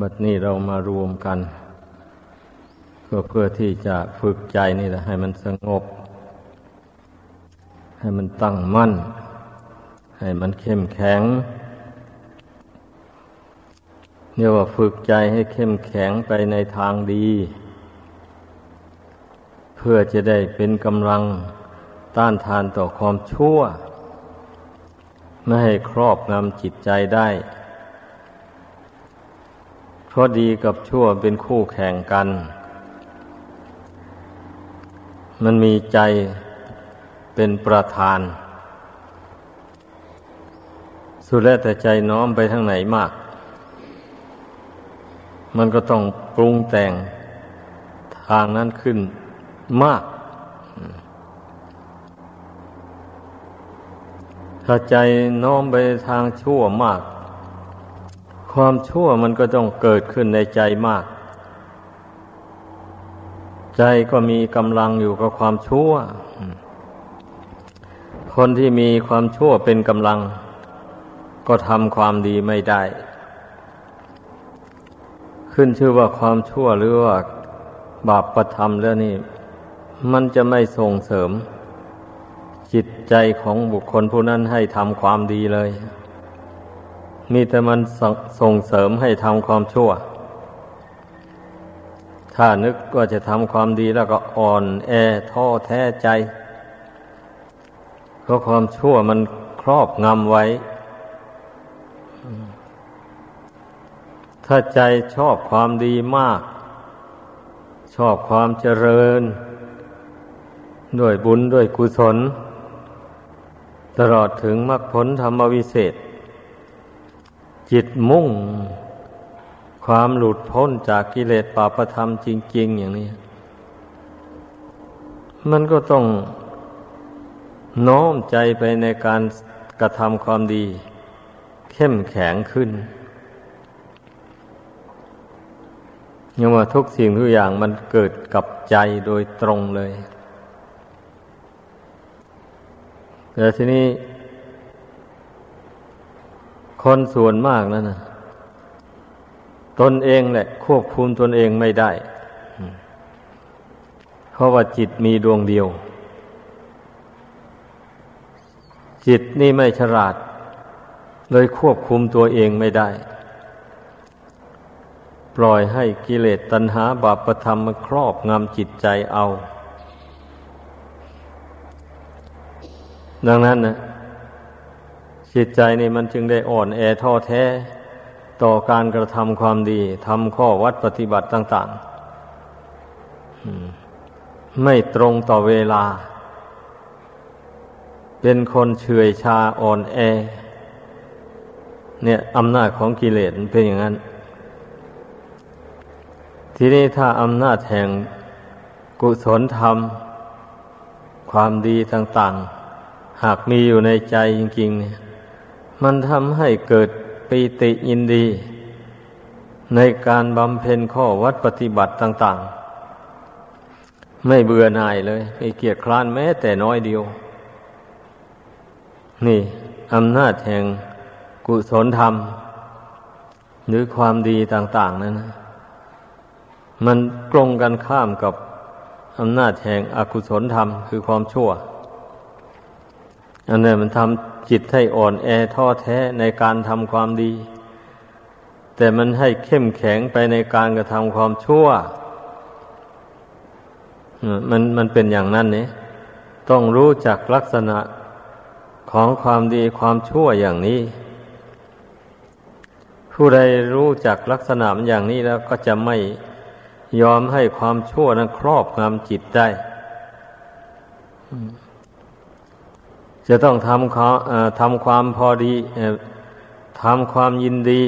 บัดนี้เรามารวมกันก็เพื่อที่จะฝึกใจนี่แหละให้มันสงบ ให้มันตั้งมั่น ให้มันเข้มแข็งเรียกว่าฝึกใจให้เข้มแข็งไปในทางดี เพื่อจะได้เป็นกำลังต้านทานต่อความชั่ว ไม่ให้ครอบงำจิตใจได้ เพราะดีกับชั่วเป็นคู่แข่งกัน มันมีใจเป็นประธาน สุดแล้วแต่ใจน้อมไปทางไหนมาก มันก็ต้องปรุงแต่งทางนั้นขึ้นมาก ถ้าใจน้อมไปทางชั่วมาก ความชั่วมันก็ต้องเกิดขึ้นในใจมาก ใจก็มีกำลังอยู่กับความชั่ว คนที่มีความชั่วเป็นกำลัง ก็ทำความดีไม่ได้ ขึ้นชื่อว่าความชั่วหรือว่าบาปประทำแล้วนี่ มันจะไม่ส่งเสริม จิตใจของบุคคลผู้นั้นให้ทำความดีเลย มีแต่มันส่งเสริมให้ทำความชั่ว ถ้านึกว่าจะทำความดีแล้วก็อ่อน แอท้อแท้ใจ เพราะความชั่วมันครอบงำไว้ ถ้าใจชอบความดีมาก ชอบความเจริญ ด้วยบุญด้วยกุศล ตลอดถึงมรรคผลธรรมวิเศษ จิตมุ่ง ความหลุดพ้นจากกิเลสปาประธรรมจริง ๆ อย่างนี้ มันก็ต้องน้อมใจไปในการกระทำความดี เข้มแข็งขึ้นยังว่าทุกสิ่งทุกอย่างมันเกิดกับใจโดยตรงเลยแต่ทีนี้ คนส่วนมากนั่นนะตนเองแหละ ควบคุมตนเองไม่ได้ เพราะว่าจิตมีดวงเดียว จิตนี่ไม่ฉลาด เลยควบคุมตัวเองไม่ได้ ปล่อยให้กิเลสตัณหาบาปธรรมมันครอบงำจิตใจเอา ดังนั้นนะ จิตใจนี่มันจึงได้อ่อนแอท้อแท้ ต่อการกระทำความดีทำข้อวัดปฏิบัติต่าง ๆ ไม่ตรงต่อเวลา เป็นคนเฉยชาอ่อนแอ เนี่ยอำนาจของกิเลสเป็นอย่างนั้น ทีนี้ถ้าอำนาจแห่งกุศลธรรม ความดีต่าง ๆ หากมีอยู่ในใจจริง ๆ เนี่ย มันทำให้เกิดปีติยินดี ในการบำเพ็ญข้อวัดปฏิบัติต่าง ๆ ไม่เบื่อหน่ายเลยไม่เกียจคร้านแม้แต่น้อยเดียว นี่อำนาจแห่งกุศลธรรม หรือความดีต่าง ๆ นั้นมันตรงกันข้ามกับอำนาจแห่งอกุศลธรรม คือความชั่ว อันนี้มันทำ จิตให้อ่อนแอท้อแท้ในการทำความดี แต่มันให้เข้มแข็งไปในการกระทำความชั่ว มันมันเป็นอย่างนั้นเนี่ยต้องรู้จักลักษณะของความดีความชั่วอย่างนี้ ผู้ใดรู้จักลักษณะมันอย่างนี้แล้วก็จะไม่ยอมให้ความชั่วนั้นครอบงำจิตได้ จะต้องทำความทำความพอดีทำความยินดี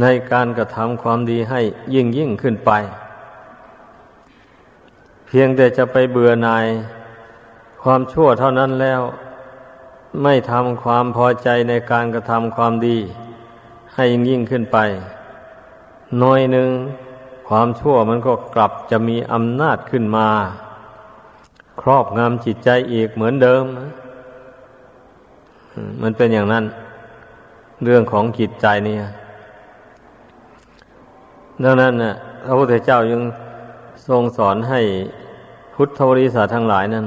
ในการกระทำความดีให้ยิ่งยิ่งขึ้นไป เพียงแต่จะไปเบื่อหน่ายความชั่วเท่านั้นแล้ว ไม่ทำความพอใจในการกระทำความดี ให้ยิ่งยิ่งขึ้นไปน้อยหนึ่งความชั่วมันก็กลับจะมีอำนาจขึ้นมา ครอบงำจิตใจอีกเหมือนเดิม มันเป็นอย่างนั้น เรื่องของจิตใจนี่ดังนั้นนะพระพุทธเจ้ายังทรงสอนให้พุทธบริษัททั้งหลายนั้น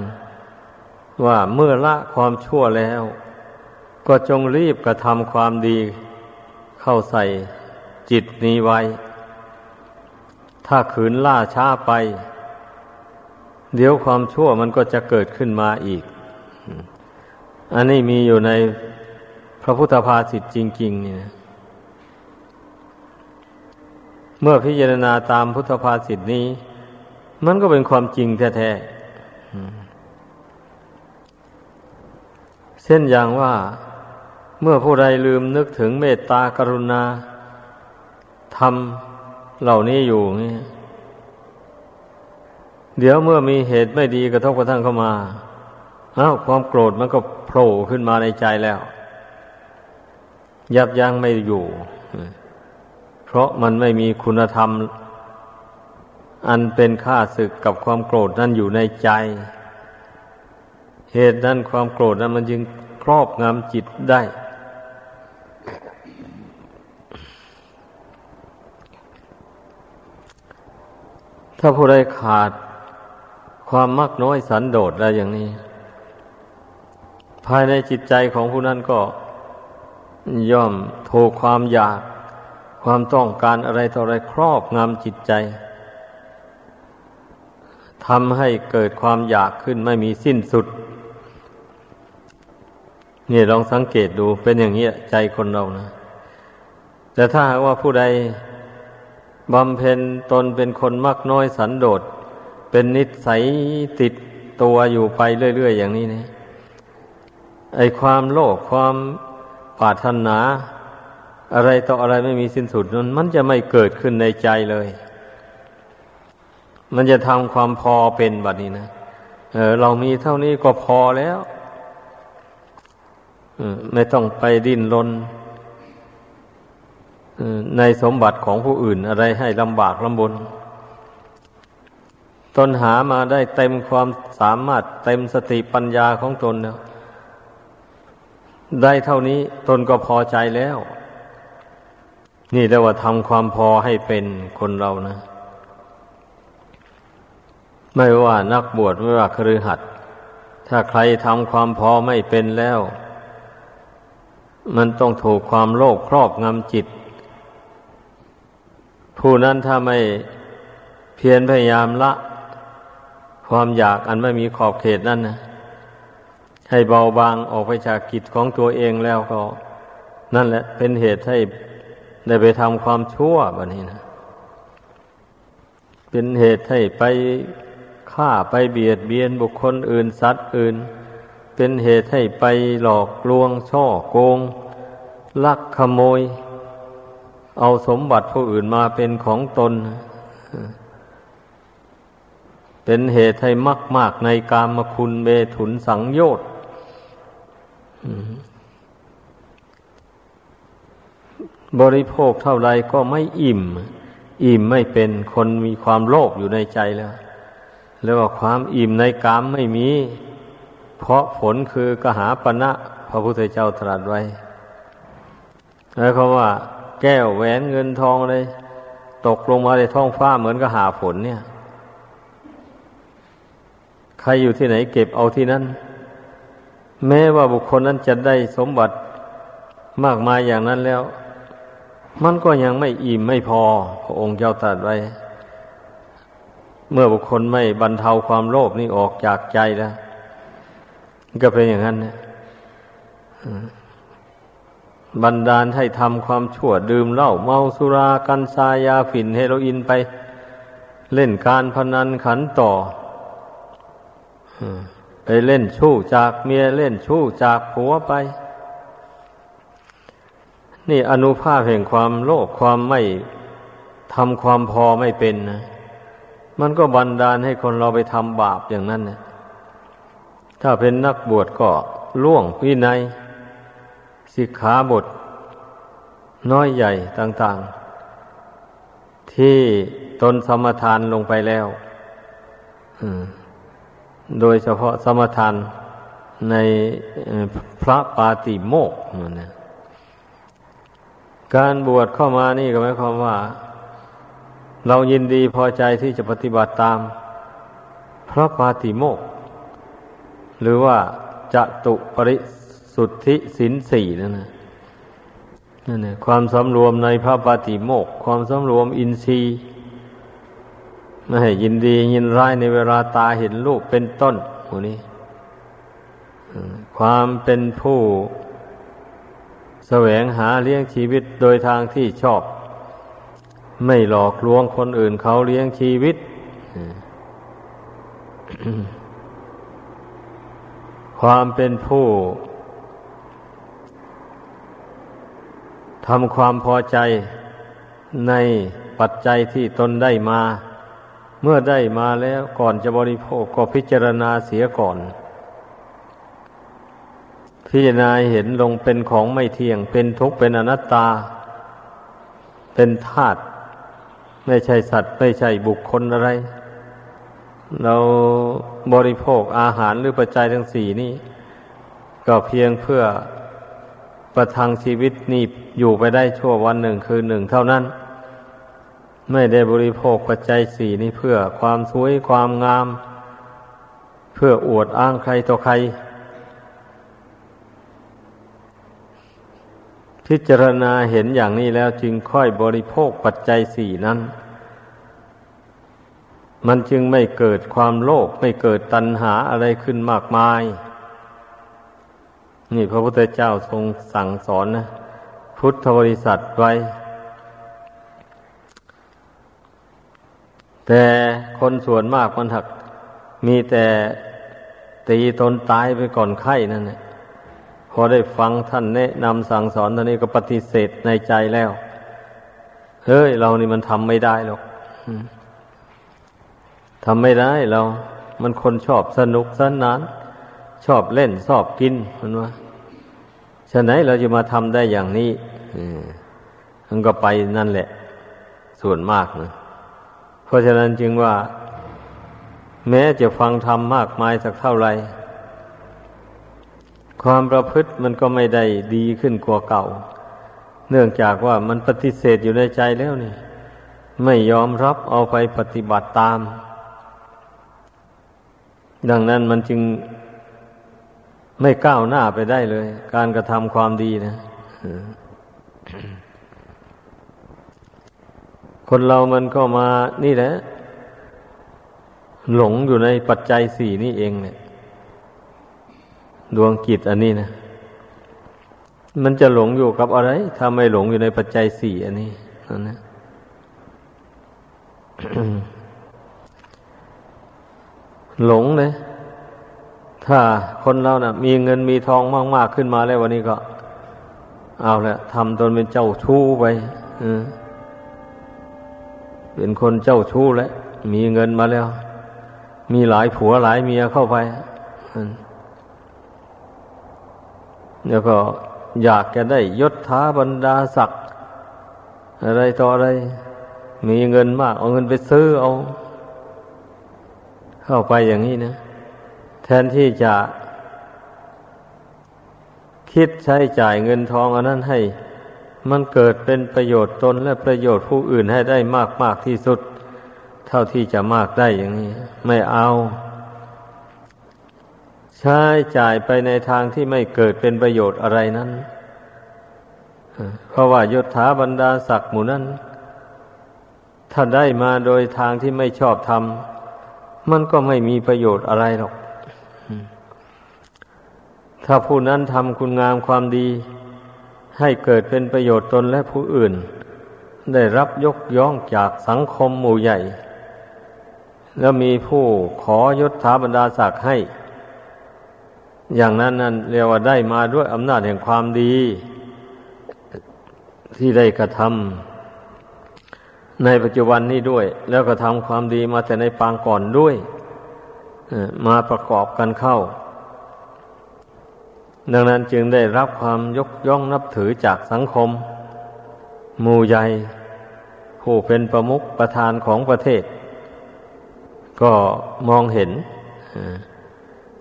ว่าเมื่อละความชั่วแล้ว ก็จงรีบกระทำความดีเข้าใส่จิตนี้ไว้ ถ้าขืนล่าช้าไป เดี๋ยวความชั่วมันก็จะเกิดขึ้นมาอีก อันนี้มีอยู่ในพระพุทธภาษิตจริง ๆ นี่นะ เมื่อพิจารณาตามพุทธภาษิตนี้ มันก็เป็นความจริงแท้ๆเส้นอย่างว่าเมื่อผู้ใดลืมนึกถึงเมตตากรุณาทำเหล่านี้อยู่นี่เดี๋ยวเมื่อมีเหตุไม่ดีกระทบกระทั่งเข้ามา อ้าวความโกรธมันก็โผล่ขึ้นมาในใจแล้ว ยับยั้งไม่อยู่ เพราะมันไม่มีคุณธรรม อันเป็นค่าศึกกับความโกรธนั้นอยู่ในใจ เหตุนั้นความโกรธนั้นมันจึงครอบงำจิตได้ ถ้าผู้ใดขาดความมักน้อยสันโดษอะไรอย่างนี้ายในจิตใจของผู้นั้นก็ ย่อมถูกความอยาก ความต้องการอะไรต่ออะไรครอบงำจิตใจทำให้เกิดความอยากขึ้นไม่มีสิ้นสุด นี่ลองสังเกตดูเป็นอย่างนี้ใจคนเรานะ แต่ถ้าหากว่าผู้ใดบำเพ็ญตนเป็นคนมักน้อยสันโดษ เป็นนิสัยติดตัวอยู่ไปเรื่อย ๆ อย่างนี้เนี่ ไอความโลภความปรารถนา อะไรต่ออะไรไม่มีสิ้นสุดนั้นมันจะไม่เกิดขึ้นในใจเลย มันจะทำความพอเป็นแบบนี้นะเออเรามีเท่านี้ก็พอแล้วไม่ต้องไปดิ้นรนในสมบัติของผู้อื่นอะไรให้ลำบากลำบนตนหามาได้เต็มความสามารถเต็มสติปัญญาของตนแล้ว ได้เท่านี้ตนก็พอใจแล้ว นี่เรียกว่าทำความพอให้เป็นคนเรานะ ไม่ว่านักบวชไม่ว่าครือหัดถ้าใครทำความพอไม่เป็นแล้ว มันต้องถูกความโลภครอบงำจิต ผู้นั้นถ้าไม่เพียรพยายามละ ความอยากอันไม่มีขอบเขตนั่นนะ ให้เบาบางออกไปจากกิจของตัวเองแล้วก็ นั่นแหละ เป็นเหตุให้ได้ไปทำความชั่วแบบนี้นะ เป็นเหตุให้ไปฆ่าไปเบียดเบียนบุคคลอื่นสัตว์อื่น เป็นเหตุให้ไปหลอกลวงช่อโกง ลักขโมย เอาสมบัติผู้อื่นมาเป็นของตน เป็นเหตุให้มากมากในกามคุณเบถุนสังโยชน์ บริโภคเท่าไรก็ไม่อิ่ม อิ่มไม่เป็นคนมีความโลภอยู่ในใจแล้วแล้วว่าความอิ่มในกามไม่มี เพราะผลคือกหาปณะพระพุทธเจ้าตรัสไว้แล้วเขาว่า แก้วแหวนเงินทองเลยตกลงมาในท้องฟ้าเหมือนกับหาฝนเนี่ย ใครอยู่ที่ไหนเก็บเอาที่นั่น แม้ว่าบุคคลนั้นจะได้สมบัติมากมายอย่างนั้นแล้ว มันก็ยังไม่อิ่มไม่พอพระองค์เจ้าตรัสไว้ เมื่อบุคคลไม่บรรเทาความโลภนี่ออกจากใจแล้วก็เป็นอย่างนั้นเนี่ยบันดาลให้ทำความชั่วดื่มเหล้าเมาสุรากัญชายาฝิ่นเฮโรอีนไป เล่นการพนันขันต่อ เล่นชู้จากเมียเล่นชู้จากผัวไป นี่อนุภาพแห่งความโลภความไม่ทำความพอไม่เป็นนะมันก็บันดาลให้คนเราไปทำบาปอย่างนั้นนะถ้าเป็นนักบวชก็ล่วงวินัยสิกขาบท น้อยใหญ่ต่าง ๆ ที่ตนสมทานลงไปแล้ว โดยเฉพาะสมทานในพระปาติโมกนะการบวชเข้ามานี่ก็หมายความว่า เรายินดีพอใจที่จะปฏิบัติตาม พระปาติโมก หรือว่าจะตุปริสุทธิสินสี่นั่นนะนั่นแหละความสำรวมในพระปาติโมก ความสำรวมอินทรีย์ ไม่ให้ยินดียินร้ายในเวลาตาเห็นรูปเป็นต้นหมนี้ความเป็นผู้แสวงหาเลี้ยงชีวิตโดยทางที่ชอบ ไม่หลอกลวงคนอื่นเขาเลี้ยงชีวิต ความเป็นผู้ทำความพอใจในปัจจัยที่ตนได้มา เมื่อได้มาแล้วก่อนจะบริโภคก็พิจารณาเสียก่อน พิจารณาเห็นลงเป็นของไม่เที่ยง เป็นทุกข์เป็นอนัตตา เป็นธาตุไม่ใช่สัตว์ ไม่ใช่บุคคลอะไร เราบริโภคอาหารหรือปัจจัยทั้งสี่นี้ก็เพียงเพื่อประทังชีวิตนี้อยู่ไปได้ชั่ววันหนึ่งคืนหนึ่งเท่านั้น ไม่ได้บริโภคปัจจัยสี่นี้เพื่อความสวยความงาม เพื่ออวดอ้างใครต่อใคร พิจารณาเห็นอย่างนี้แล้วจึงค่อยบริโภคปัจจัยสี่นั้น มันจึงไม่เกิดความโลภไม่เกิดตัณหาอะไรขึ้นมากมาย นี่พระพุทธเจ้าทรงสั่งสอนนะ พุทธบริษัทไว้ แต่คนส่วนมากมันหัก มีแต่ตีตนตายไปก่อนไข้นั่นแหละพอได้ฟังท่านแนะนำสั่งสอนตอนนี้ก็ปฏิเสธในใจแล้ว เฮ้ย เรานี่มันทำไม่ได้หรอกทำไม่ได้เรา มันคนชอบสนุกสนาน ชอบเล่นชอบกินมันว่าฉะนั้นเราจะมาทำได้อย่างนี้มันก็ไปนั่นแหละ ส่วนมากนะ เพราะฉะนั้นจึงว่า แม้จะฟังธรรมมากมายสักเท่าไหร่ความประพฤติมันก็ไม่ได้ดีขึ้นกว่าเก่า เนื่องจากว่ามันปฏิเสธอยู่ในใจแล้วนี่ ไม่ยอมรับเอาไปปฏิบัติตาม ดังนั้นมันจึงไม่ก้าวหน้าไปได้เลย การกระทำความดีนะ คนเรามันก็มานี่แหละ หลงอยู่ในปัจจัยสี่นี่เองเนี่ย ดวงกิจอันนี้นะ มันจะหลงอยู่กับอะไรถ้าไม่หลงอยู่ในปัจจัยสี่อันนี้นั่นนะหลงเลยถ้าคนเรานะ่ะ มีเงินมีทองมาก ๆ ขึ้นมาแล้ววันนี้ก็ เอาละทำตนเป็นเจ้าชู้ไป เป็นคนเจ้าชู้แล้ว มีเงินมาแล้ว มีหลายผัวหลายเมียเข้าไปแล้วก็อยากจะได้ยศถาบรรดาศักดิ์อะไรต่ออะไร มีเงินมาก เอาเงินไปซื้อเอา เข้าไปอย่างนี้นะ แทนที่จะคิดใช้จ่ายเงินทองอันนั้นให้ มันเกิดเป็นประโยชน์ตนและประโยชน์ผู้อื่นให้ได้มากมากที่สุด เท่าที่จะมากได้อย่างนี้ ไม่เอา ใช้จ่ายไปในทางที่ไม่เกิดเป็นประโยชน์อะไรนั้นเพราะว่ายศถาบรรดาศักดิ์หมู่นั้น ถ้าได้มาโดยทางที่ไม่ชอบทำมันก็ไม่มีประโยชน์อะไรหรอก ถ้าผู้นั้นทำคุณงามความดี ให้เกิดเป็นประโยชน์ตนและผู้อื่น ได้รับยกย่องจากสังคมหมู่ใหญ่ แล้วมีผู้ขอยศถาบรรดาศักดิ์ให้ อย่างนั้นนั่นเรียกว่าได้มาด้วยอำนาจแห่งความดี ที่ได้กระทำในปัจจุบันนี้ด้วย แล้วก็ทำความดีมาแต่ในปางก่อนด้วยมาประกอบกันเข้า ดังนั้นจึงได้รับความยกย่องนับถือจากสังคมหมู่ใหญ่ผู้เป็นประมุขประธานของประเทศ ก็มองเห็น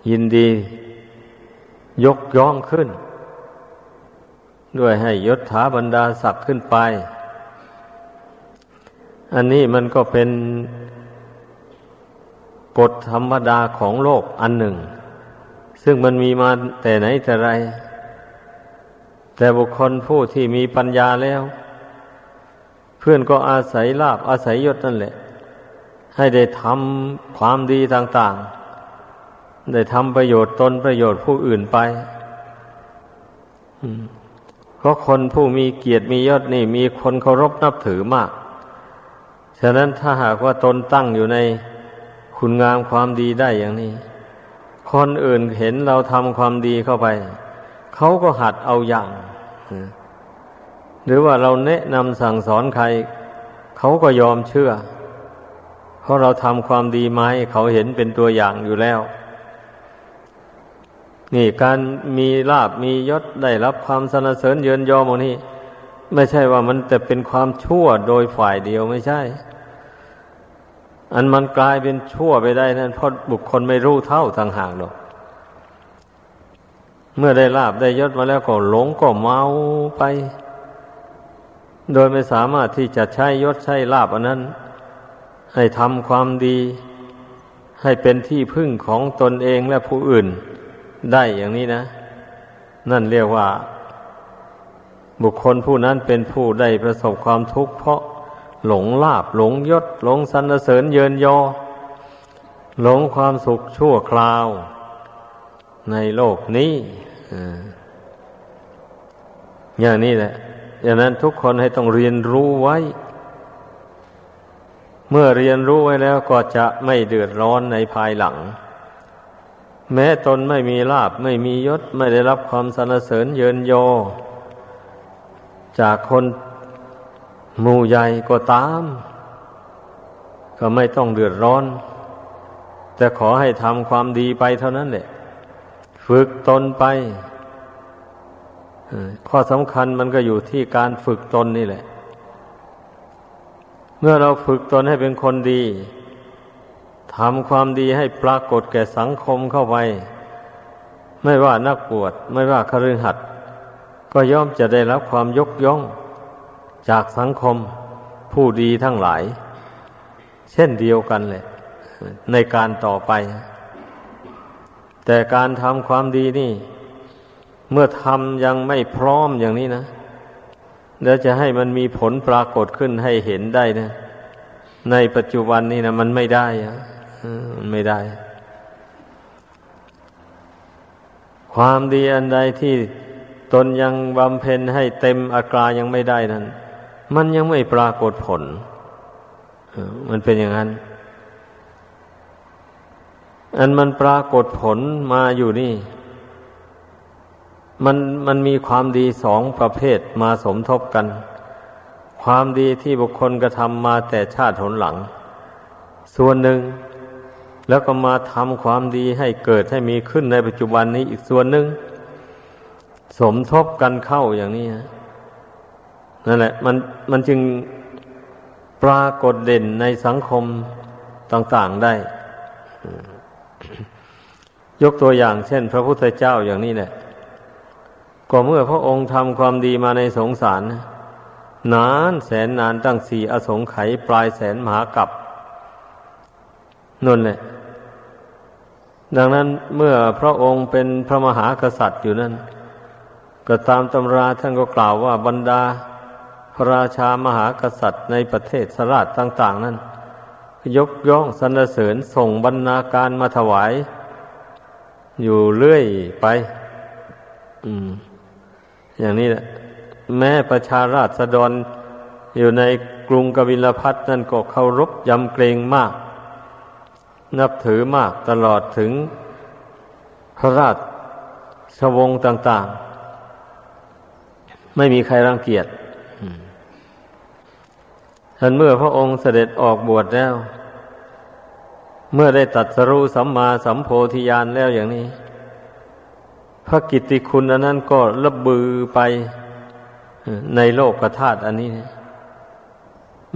ยินดียกย่องขึ้น ด้วยให้ยศถาบรรดาศักดิ์ขึ้นไป อันนี้มันก็เป็นกฎธรรมดาของโลกอันหนึ่ง ซึ่งมันมีมาแต่ไหนแต่ไร แต่บุคคลผู้ที่มีปัญญาแล้ว เพื่อนก็อาศัยลาบอาศัยยศนั่นแหละ ให้ได้ทำความดีต่าง ๆ ได้ทำประโยชน์ตนประโยชน์ผู้อื่นไปเพราะคนผู้มีเกียรติมียศนี่ มีคนเคารพนับถือมาก ฉะนั้นถ้าหากว่าตนตั้งอยู่ในคุณงามความดีได้อย่างนี้ คนอื่นเห็นเราทำความดีเข้าไป เขาก็หัดเอาอย่าง หรือว่าเราแนะนำสั่งสอนใคร เขาก็ยอมเชื่อ เพราะเราทำความดีมาให้เขาเห็นเป็นตัวอย่างอยู่แล้ว นี่การมีลาบมียศได้รับความสนเสริญเยินยอมนี้ ไม่ใช่ว่ามันแต่เป็นความชั่วโดยฝ่ายเดียวไม่ใช่ อันมันกลายเป็นชั่วไปได้นั่นเพราะบุคคลไม่รู้เท่าทางห่างหรอกเมื่อได้ลาบได้ยศมาแล้วก็หลงก็เมาไป โดยไม่สามารถที่จะใช้ยศใช้ลาบอันนั้น ให้ทำความดี ให้เป็นที่พึ่งของตนเองและผู้อื่นได้อย่างนี้นะ นั่นเรียกว่า บุคคลผู้นั้นเป็นผู้ได้ประสบความทุกข์เพราะ หลงลาบหลงยศหลงสรรเสริญเยินยอ หลงความสุขชั่วคราว ในโลกนี้อย่างนี้แหละอย่างนั้นทุกคนให้ต้องเรียนรู้ไว้ เมื่อเรียนรู้ไว้แล้วก็จะไม่เดือดร้อนในภายหลัง แม้ตนไม่มีลาบไม่มียศไม่ได้รับความสรรเสริญเยินยอ จากคน หมู่ใหญ่ก็ตาม ก็ไม่ต้องเดือดร้อน แต่ขอให้ทำความดีไปเท่านั้นแหละ ฝึกตนไป ข้อสำคัญมันก็อยู่ที่การฝึกตนนี่แหละ เมื่อเราฝึกตนให้เป็นคนดีทำความดีให้ปรากฏแก่สังคมเข้าไป ไม่ว่านักบวชไม่ว่าคฤหัสถ์ก็ย่อมจะได้รับความยกย่อง จากสังคมผู้ดีทั้งหลาย เช่นเดียวกันเลยในการต่อไป แต่การทำความดีนี่ เมื่อทำยังไม่พร้อมอย่างนี้นะแล้วจะให้มันมีผลปรากฏขึ้นให้เห็นได้นะ ในปัจจุบันนี่นะมันไม่ได้อะมันไม่ได้ ความดีอันใดที่ตนยังบำเพ็ญให้เต็มอัตรายังไม่ได้นั้น มันยังไม่ปรากฏผล มันเป็นอย่างนั้น อันมันปรากฏผลมาอยู่นี่ มันมันมีความดีสองประเภทมาสมทบกัน ความดีที่บุคคลกระทำมาแต่ชาติหนหลัง ส่วนหนึ่ง แล้วก็มาทำความดีให้เกิดให้มีขึ้นในปัจจุบันนี้อีกส่วนหนึ่ง สมทบกันเข้าอย่างนี้นะ นั่นแหละ มันมันจึงปรากฏเด่นในสังคมต่างๆได้ ยกตัวอย่างเช่น พระพุทธเจ้าอย่างนี้แหละก็เมื่อพระองค์ทำความดีมาในสงสาร นานแสนนานตั้งสี่อสงไขยปลายแสนมหากับนั่นแหละ ดังนั้นเมื่อพระองค์เป็นพระมหากษัตริย์อยู่นั่นก็ตามตำราท่านก็กล่าวว่าบรรดา พระราชามหากษัตริย์ในประเทศสราชต่าง ๆ นั้น ยกย่องสรรเสริญส่งบรรณาการมาถวาย อยู่เรื่อยไป อืม อย่างนี้แหละแม้ประชาราษฎรอยู่ในกรุงกบิลพัทนั่นก็เคารพยำเกรงมาก นับถือมากตลอดถึงพระราชวงศ์ต่าง ๆ ไม่มีใครรังเกียจ ท่านเมื่อพระองค์เสด็จออกบวชแล้ว เมื่อได้ตัดสรู้สัมมาสัมโพธิญาณแล้วอย่างนี้ พระกิตติคุณอันนั้นก็ระบือไปในโลกธาตุอันนี้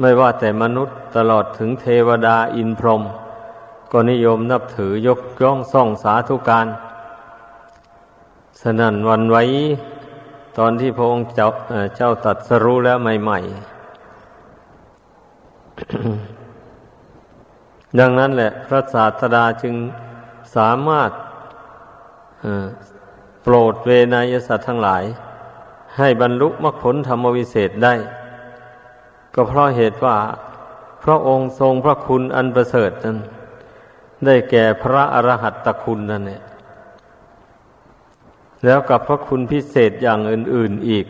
ไม่ว่าแต่มนุษย์ตลอดถึงเทวดาอินพรหมก็นิยมนับถือยกย่องส่องสาธุการ สนั่นวันไว้ ตอนที่พระองค์เจ้าเจ้าตัดสรู้แล้วใหม่ ๆ ดังนั้นแหละ พระศาสดาจึงสามารถโปรดเวนยสัตว์ทั้งหลาย ให้บรรลุมรรคผลธรรมวิเศษได้ ก็เพราะเหตุว่า พระองค์ทรงพระคุณอันประเสริฐนั้น ได้แก่พระอรหัตตคุณนั่นเนี่ยแล้วกับพระคุณพิเศษอย่างอื่น ๆอีก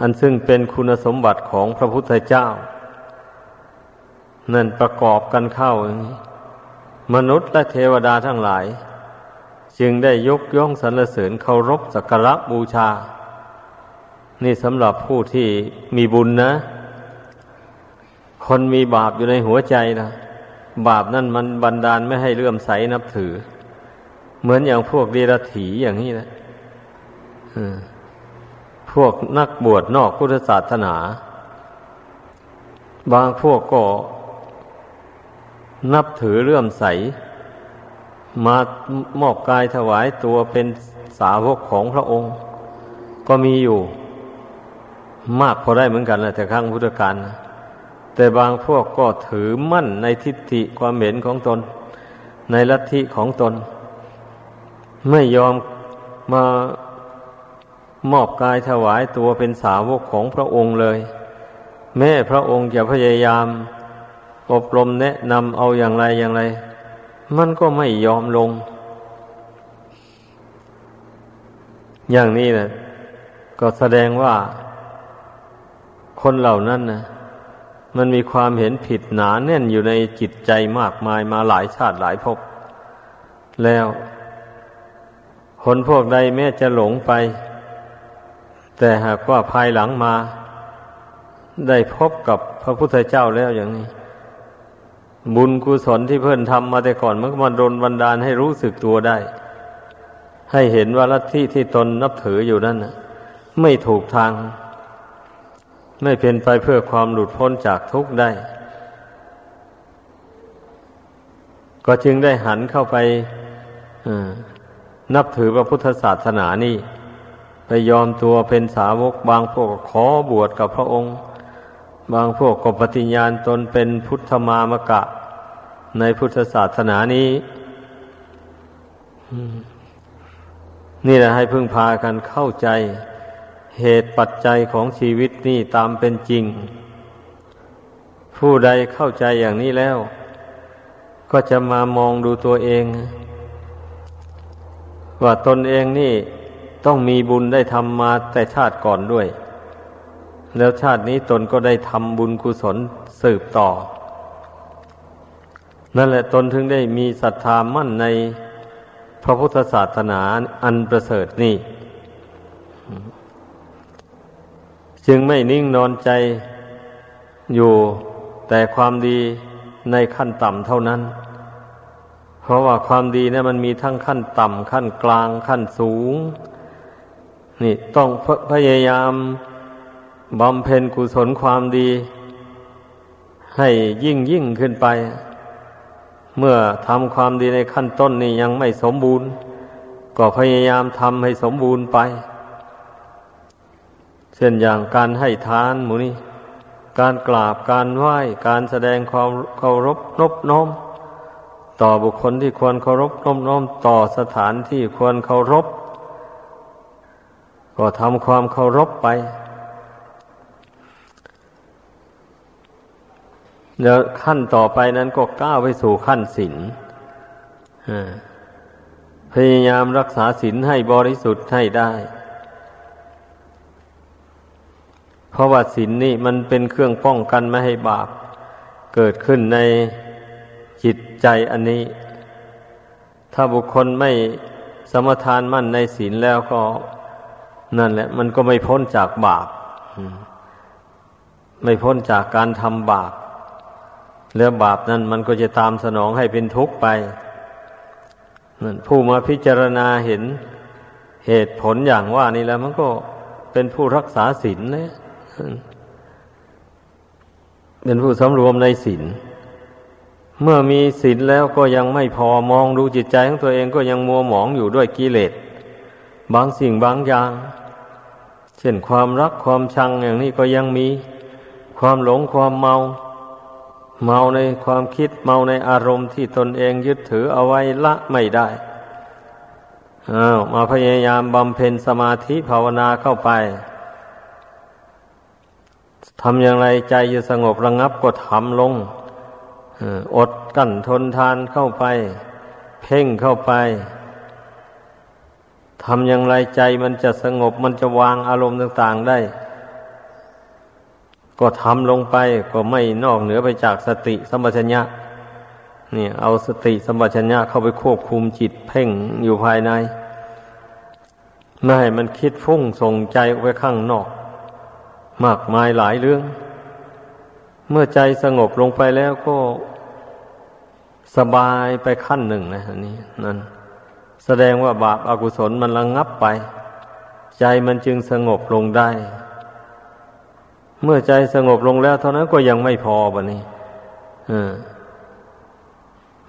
อันซึ่งเป็นคุณสมบัติของพระพุทธเจ้า นั่นประกอบกันเข้าอย่างนี้มนุษย์และเทวดาทั้งหลาย จึงได้ยกย่องสรรเสริญเคารพสักการะบูชา นี่สำหรับผู้ที่มีบุญนะ คนมีบาปอยู่ในหัวใจนะบาปนั่นมันบันดาลไม่ให้เลื่อมใสนับถือ เหมือนอย่างพวกเดรัจฉีอย่างนี้นะพวกนักบวชนอกพุทธศาสนา บางพวกก็ นับถือเลื่อมใส มามอบกายถวายตัวเป็นสาวกของพระองค์ ก็มีอยู่ มากพอได้เหมือนกันแหละแต่ครั้งพุทธกาลแต่บางพวกก็ถือมั่นในทิฏฐิความเห็นของตน ในลัทธิของตน ไม่ยอมมามอบกายถวายตัวเป็นสาวกของพระองค์เลย แม่พระองค์จะพยายาม อบรมแนะนำเอาอย่างไรอย่างไร มันก็ไม่ยอมลง อย่างนี้นะก็แสดงว่า คนเหล่านั้นนะมันมีความเห็นผิดหนาแน่นอยู่ในจิตใจมากมายมาหลายชาติหลายภพแล้ว คนพวกใดแม้จะหลงไป แต่หากว่าภายหลังมา ได้พบกับพระพุทธเจ้าแล้วอย่างนี้ บุญกุศลที่เพื่อนทำมาแต่ก่อนมันก็มาโดนบันดาลให้รู้สึกตัวได้ ให้เห็นว่าลัทธิที่ตนนับถืออยู่นั่นไม่ถูกทาง ไม่เป็นไปเพื่อความหลุดพ้นจากทุกข์ได้ ก็จึงได้หันเข้าไปนับถือพระพุทธศาสนานี่ ไปยอมตัวเป็นสาวกบางพวกขอบวชกับพระองค์ บางพวกก็ปฏิญญาณตนเป็นพุทธมามกะ ในพุทธศาสนานี้นี่แหละให้พึ่งพากันเข้าใจเหตุปัจจัยของชีวิตนี่ตามเป็นจริง ผู้ใดเข้าใจอย่างนี้แล้ว ก็จะมามองดูตัวเอง ว่าตนเองนี่ต้องมีบุญได้ทำมาแต่ชาติก่อนด้วย แล้วชาตินี้ตนก็ได้ทำบุญกุศลสืบต่อ นั่นแหละตนถึงได้มีศรัทธามั่นในพระพุทธศาสนาอันประเสริฐนี่ จึงไม่นิ่งนอนใจอยู่แต่ความดีในขั้นต่ำเท่านั้น เพราะว่าความดีเนี่ยมันมีทั้งขั้นต่ำขั้นกลางขั้นสูง นี่ต้องพยายาม บำเพ็ญกุศลความดี ให้ยิ่งยิ่งขึ้นไป เมื่อทำความดีในขั้นต้นนี่ยังไม่สมบูรณ์ ก็พยายามทำให้สมบูรณ์ไป เช่นอย่างการให้ทานหมูนี่การกราบการไหว้การแสดงความเคารพนบน้อมต่อบุคคลที่ควรเคารพนบน้อมต่อสถานที่ควรเคารพ ก็ทำความเคารพไป แล้วขั้นต่อไปนั้นก็ก้าวไปสู่ขั้นศีลพยายามรักษาศีลให้บริสุทธิ์ให้ได้ เพราะว่าศีลนี่มันเป็นเครื่องป้องกันไม่ให้บาป เกิดขึ้นในจิตใจอันนี้ ถ้าบุคคลไม่สมทานมั่นในศีลแล้วก็ นั่นแหละ มันก็ไม่พ้นจากบาป ไม่พ้นจากการทำบาป แล้วบาปนั้นมันก็จะตามสนองให้เป็นทุกข์ไปนั่นผู้มาพิจารณาเห็นเหตุผลอย่างว่านี่แล้วมันก็เป็นผู้รักษาศีลนะเป็นผู้สำรวมในศีลเมื่อมีศีลแล้วก็ยังไม่พอมองดูจิตใจของตัวเองก็ยังมัวหมองอยู่ด้วยกิเลสบางสิ่งบางอย่าง เช่นความรักความชังอย่างนี้ก็ยังมีความหลงความเมา เมาในความคิดเมาในอารมณ์ที่ตนเองยึดถือเอาไว้ละไม่ได้อ้าวมาพยายามบำเพ็ญสมาธิภาวนาเข้าไปทำอย่างไรใจจะสงบระงงับก็ทำลงอดกั้นทนทานเข้าไป เพ่งเข้าไปทำอย่างไรใจมันจะสงบมันจะวางอารมณ์ต่าง ๆได้ ก็ทำลงไปก็ไม่นอกเหนือไปจากสติสัมปชัญญะนี่เอาสติสัมปชัญญะเข้าไปควบคุมจิตเพ่งอยู่ภายในไม่ให้มันคิดฟุ้งส่งใจออกไปข้างนอก มากมายหลายเรื่อง เมื่อใจสงบลงไปแล้วก็สบายไปขั้นหนึ่งนะนี่นั่นแสดงว่าบาปอากุศลมันระงงับไป ใจมันจึงสงบลงได้ เมื่อใจสงบลงแล้วเท่านั้นก็ยังไม่พอบะนี่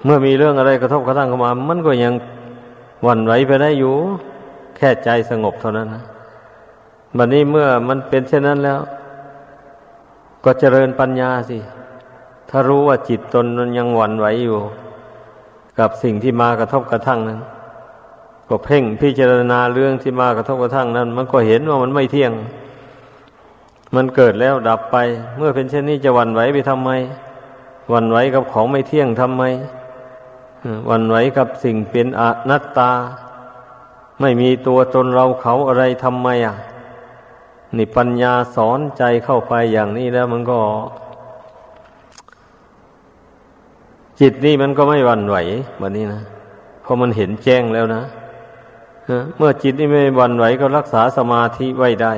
เมื่อมีเรื่องอะไรกระทบกระทั่งเข้ามา มันก็ยังวันไหวไปได้อยู่ แค่ใจสงบเท่านั้นนะบัดนี้เมื่อมันเป็นเช่นนั้นแล้ว ก็เจริญปัญญาสิ ถ้ารู้ว่าจิตตนมันยังหวั่นไหวอยู่ กับสิ่งที่มากระทบกระทั่งนั้น ก็เพ่งพิจารณาเรื่องที่มากระทบกระทั่งนั้น มันก็เห็นว่ามันไม่เที่ยง มันเกิดแล้วดับไป เมื่อเป็นเช่นนี้จะวันไหวไปทำไม วันไหวกับของไม่เที่ยงทำไม วันไหวกับสิ่งเป็นอนัตตา ไม่มีตัวตนเราเขาอะไรทำไมอะ นี่ปัญญาสอนใจเข้าไปอย่างนี้แล้วมันก็ จิตนี่มันก็ไม่วันไหวแบบนี้นะเพราะมันเห็นแจ้งแล้วนะเมื่อจิตนี่ไม่วันไหวก็รักษาสมาธิไว้ได้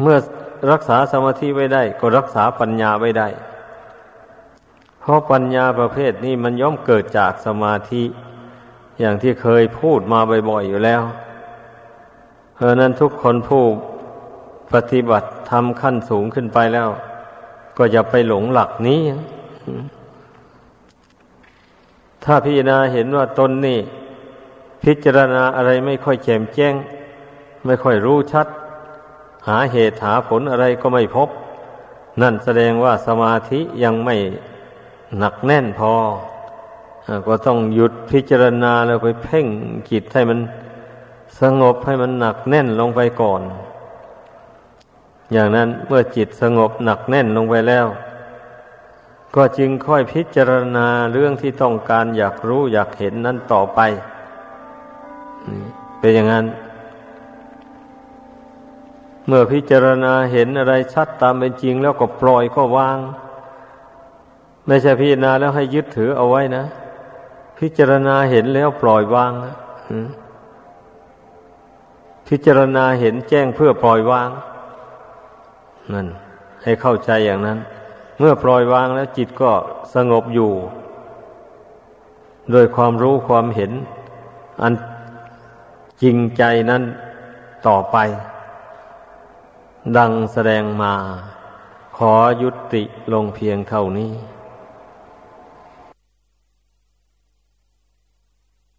เมื่อรักษาสมาธิไว้ได้ ก็รักษาปัญญาไว้ได้ เพราะปัญญาประเภทนี้มันย่อมเกิดจากสมาธิ อย่างที่เคยพูดมาบ่อยๆอยู่แล้วเพราะนั้นทุกคนผู้ปฏิบัติทำขั้นสูงขึ้นไปแล้ว ก็อย่าไปหลงหลักนี้ ถ้าพิจารณาเห็นว่าตนนี่ พิจารณาอะไรไม่ค่อยแจ่มแจ้ง ไม่ค่อยรู้ชัด หาเหตุหาผลอะไรก็ไม่พบ นั่นแสดงว่าสมาธิยังไม่หนักแน่นพอ ก็ต้องหยุดพิจารณาแล้วไปเพ่งจิตให้มันสงบให้มันหนักแน่นลงไปก่อน อย่างนั้นเมื่อจิตสงบหนักแน่นลงไปแล้ว ก็จึงค่อยพิจารณาเรื่องที่ต้องการอยากรู้อยากเห็นนั้นต่อไป เป็นอย่างนั้น เมื่อพิจารณาเห็นอะไรชัดตามเป็นจริงแล้วก็ปล่อยก็วาง ไม่ใช่พิจารณาแล้วให้ยึดถือเอาไว้นะ พิจารณาเห็นแล้วปล่อยวางนะพิจารณาเห็นแจ้งเพื่อปล่อยวางนั่นให้เข้าใจอย่างนั้น เมื่อปล่อยวางแล้วจิตก็สงบอยู่ โดยความรู้ความเห็น อันจริงใจนั้นต่อไป ดังแสดงมา ขอยุติลงเพียงเท่านี้